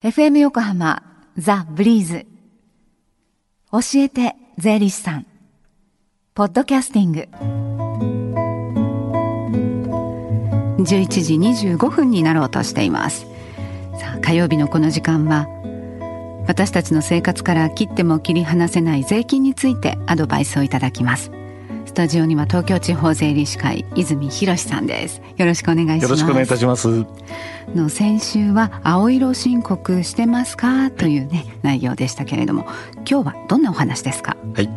FM 横浜ザ・ブリーズ。教えて税理士さん。ポッドキャスティング。11時25分になろうとしています。さあ火曜日のこの時間は私たちの生活から切っても切り離せない税金についてアドバイスをいただきます。タジオには東京地方税理士会泉博さんです。よろしくお願いします。よろしくお願いいたします。の先週は青色申告してますか？というね内容でしたけれども今日はどんなお話ですか？はい。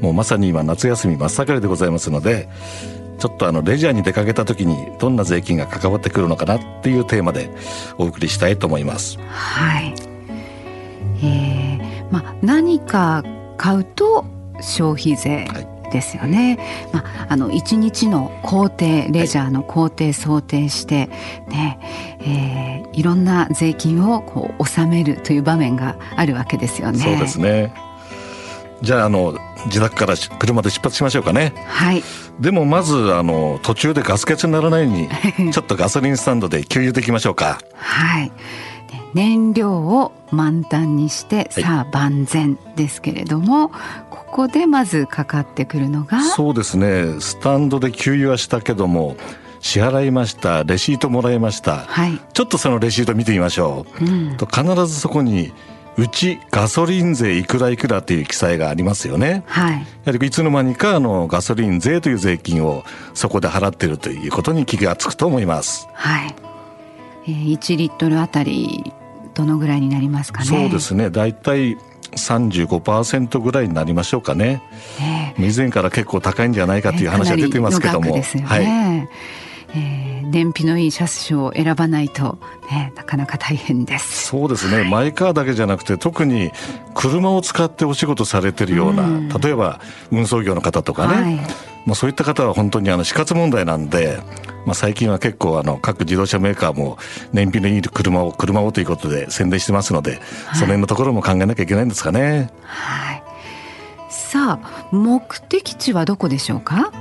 もうまさに今夏休み真っ盛りでございますのでちょっとあのレジャーに出かけた時にどんな税金が関わってくるのかなっていうテーマでお送りしたいと思います。はい。えー、まあ何か買うと消費税、はいですよね。まあ、あの一日の工程レジャーの工程想定してね、えー、いろんな税金をこう納めるという場面があるわけですよね。そうですね。じゃああの自宅から車で出発しましょうかね。はい。でもまずあの途中でガス欠にならないように ちょっとガソリンスタンドで給油できましょうか。はい。燃料を満タンにして、さあ万全ですけれども、ここでまずかかってくるのがそうですねスタンドで給油はしたけども支払いましたレシートもらいました、はい、ちょっとそのレシート見てみましょう、うん、と必ずそこにうちガソリン税いくらいくらっていう記載がありますよね。はい。やはりいつの間にかあのガソリン税という税金をそこで払っているということに気がつくと思います。はい。えー、1リットルあたりどのぐらいになりますかね？そうですね。だいたい35%ぐらいになりましょうかね。ね以前から結構高いんじゃないかという話が出てますけども。ね、はい。えー、燃費のいい車種を選ばないと、ね、なかなか大変です。そうですね、はい、マイカーだけじゃなくて特に車を使ってお仕事されてるような、うん、例えば運送業の方とかね、はい、まあ、そういった方は本当にあの死活問題なんで、まあ、最近は結構あの各自動車メーカーも燃費のいい車を車をということで宣伝してますので、はい、その辺のところも考えなきゃいけないんですかね。はい、さあ目的地はどこでしょうか？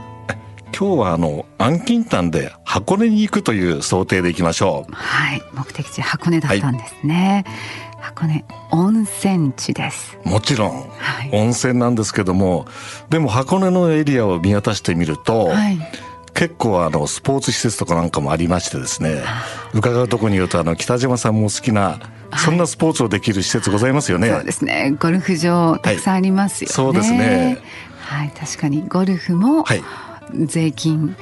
今日はあの安近短で箱根に行くという想定でいきましょう。はい、目的地箱根だったんですね。はい、箱根温泉地です。もちろん、はい、温泉なんですけども、でも箱根のエリアを見渡してみると。はい。結構あのスポーツ施設とかなんかもありましてですね伺うところによるとあの北島さんも好きなそんなスポーツをできる施設ございますよね、そうですね。ゴルフ場たくさんありますよね、そうですね。はい確かにゴルフも、はい税金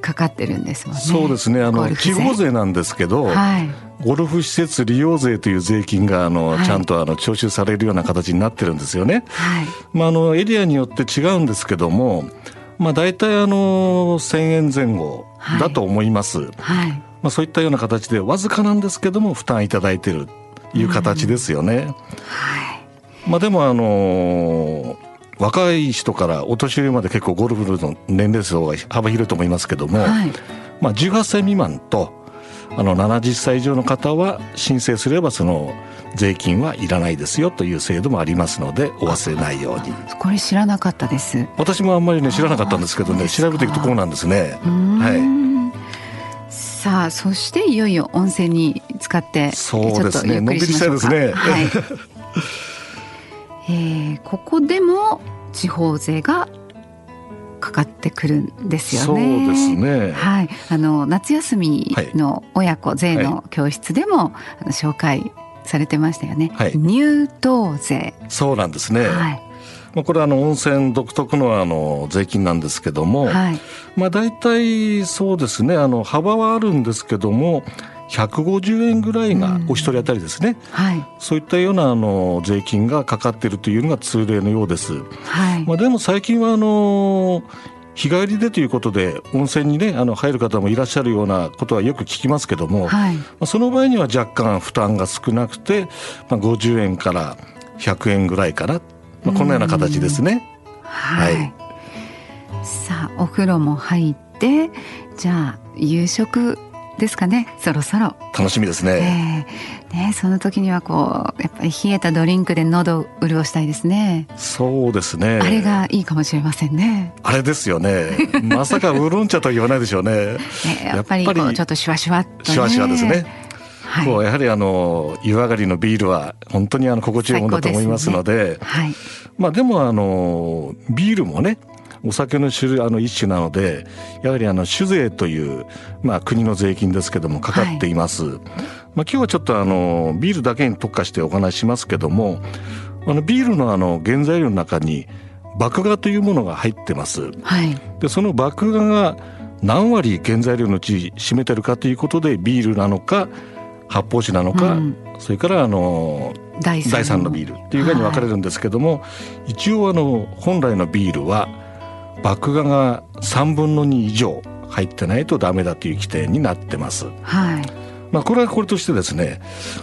かかってるんですもんね。そうですね。あの地方税なんですけど、はい、ゴルフ施設利用税という税金があの、はい、ちゃんとあの徴収されるような形になってるんですよね。はい、まああのエリアによって違うんですけども、まあ大体あの1000円前後だと思います。はい。まあそういったような形でわずかなんですけども負担いただいてるいう形ですよね。うん、はい。まあでもあの若い人からお年寄りまで結構ゴルフの年齢層が幅広いと思いますけども、はい、まあ、18歳未満とあの70歳以上の方は申請すればその税金はいらないですよという制度もありますのでお忘れないように。これ知らなかったです。私もあんまりね知らなかったんですけどね調べていくとこうなんですね。はい。さあそしていよいよ温泉に使ってそうですね。のんびりしたいですね。はい えー、ここでも地方税がかかってくるんですよね。そうですね。はい、あの夏休みの親子税の教室でも、はい、あの紹介されてましたよね。はい、入湯税。そうなんですね。はい。まあこれはあの温泉独特のあの税金なんですけども、はい、まあ大体そうですねあの幅はあるんですけども。150円ぐらいがお一人当たりですね、うんはい、そういったようなあの税金がかかっているというのが通例のようです。はい、まあ、でも最近はあの日帰りでということで温泉にねあの入る方もいらっしゃるようなことはよく聞きますけども、はい、まあ、その場合には若干負担が少なくて、まあ、50円から100円ぐらいかな、まあ、このような形ですね。はい、さあお風呂も入ってじゃあ夕食ですかねそろそろ。楽しみですね,、えー、ねその時にはこうやっぱり冷えたドリンクで喉を潤したいですね。そうですね。あれがいいかもしれませんね。あれですよね。まさかウーロン茶と言わないでしょうね。ねやっぱりこうちょっとシュワシュワっと、ね、シュワシュワですね。はい、こうやはりあの湯上がりのビールは本当にあの心地よいものだと思いますので、ね。はい、まあでもあのビールもねお酒の種類あの一種なのでやはりあの酒税という、まあ、国の税金ですけどもかかっています。はい、まあ、今日はちょっとあのビールだけに特化してお話ししますけどもあのビールのあの原材料の中に麦芽というものが入ってます。はい、でその麦芽が何割原材料のうち占めてるかということでビールなのか発泡酒なのか、うん、それからあの。第三のビールっていうふうに分かれるんですけども、はい、一応あの本来のビールは麦芽が3分の2以上入ってないとダメだという規定になってます。はい。まあ、これはこれとしてですね、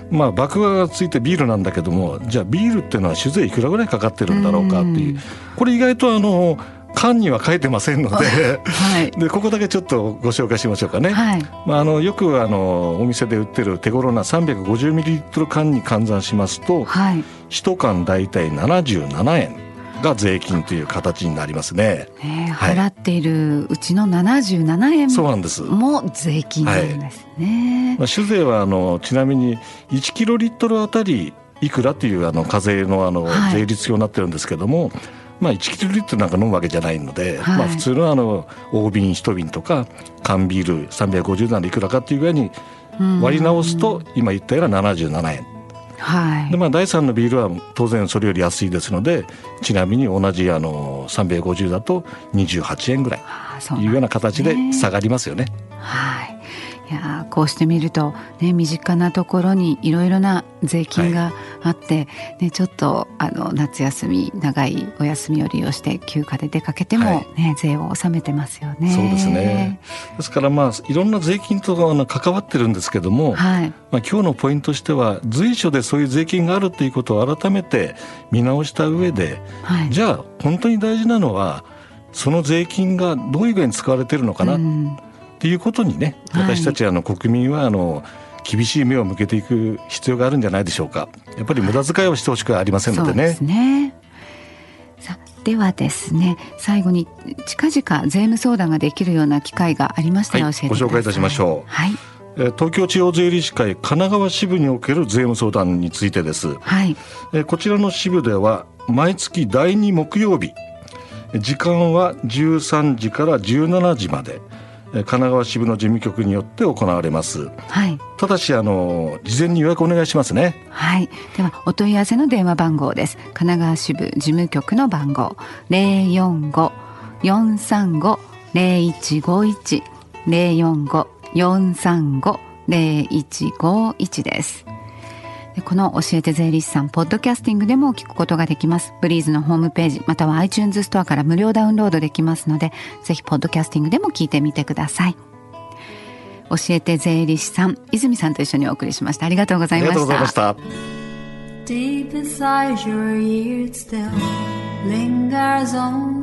まあ、麦芽がついてビールなんだけどもじゃあビールっていうのは酒税いくらぐらいかかってるんだろうかっていう。これ意外とあの缶には書いてませんのではい、でここだけちょっとご紹介しましょうかね、はい、まあ、あのよくあのお店で売ってる手頃な350ミリリットル缶に換算しますと、はい、1缶大体77円が税金という形になりますね。ね払っているうちの77円そうなんです。も税金なんですまあ、酒税はあのちなみに1キロリットルあたりいくらというあの課税のあの税率表になってるんですけども、はい、まあ、1キロリットルなんか飲むわけじゃないので、はい、まあ、普通のあの大瓶1瓶とか缶ビール350なんでいくらかっていうぐらいに割り直すと今言ったような77円はい、でまあ第3のビールは当然それより安いですのでちなみに同じあの350だと28円ぐらいというような形で下がりますよね。はい。いやこうしてみると、ね、身近なところにいろいろな税金があって、はい、ね、ちょっとあの夏休み長いお休みを利用して休暇で出かけてもね、はい、税を納めてますよね。そうですねですからまあいろんな税金と関わってるんですけども、はい、まあ、今日のポイントとしては随所でそういう税金があるということを改めて見直した上で、はい、じゃあ本当に大事なのはその税金がどういうふうに使われてるのかな。うん。っていうことにね私たちあの国民はあの厳しい目を向けていく必要があるんじゃないでしょうか。やっぱり無駄遣いをしてほしくありませんのでね。ねさではですね最後に近々税務相談ができるような機会がありましたら、はい、ご紹介いたしましょう。はい。東京地方税理士会神奈川支部における税務相談についてです、はい、こちらの支部では毎月第2木曜日。時間は13時から17時まで神奈川支部の事務局によって行われます。はい。ただしあの事前に予約お願いしますね。はい。ではお問い合わせの電話番号です。神奈川支部事務局の番号零四五四三五零一五一零四五四三五零一五一です。この教えて税理士さん、ポッドキャスティングでも聞くことができます。ブリーズのホームページ、または iTunes ストアから無料ダウンロードできますので、ぜひポッドキャスティングでも聞いてみてください。教えて税理士さん、泉さんと一緒にお送りしました。ありがとうございました。ありがとうございました。Deep inside your ears still lingers on the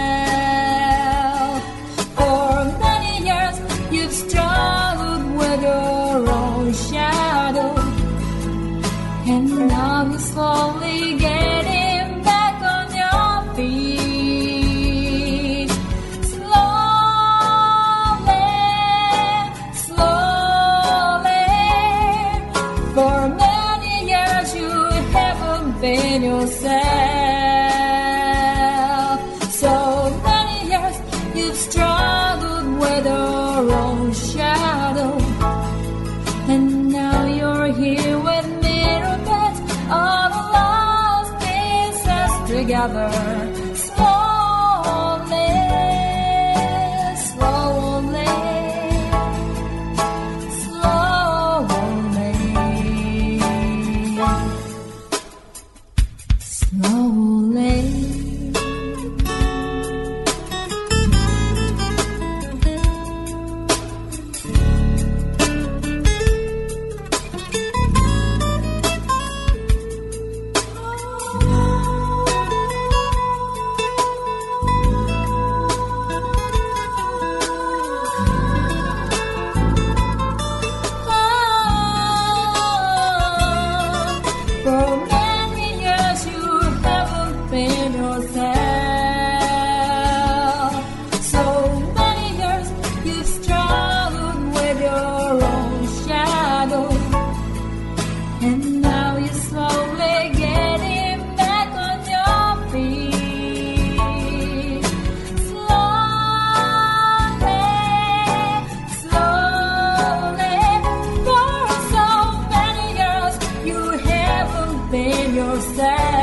Yourself.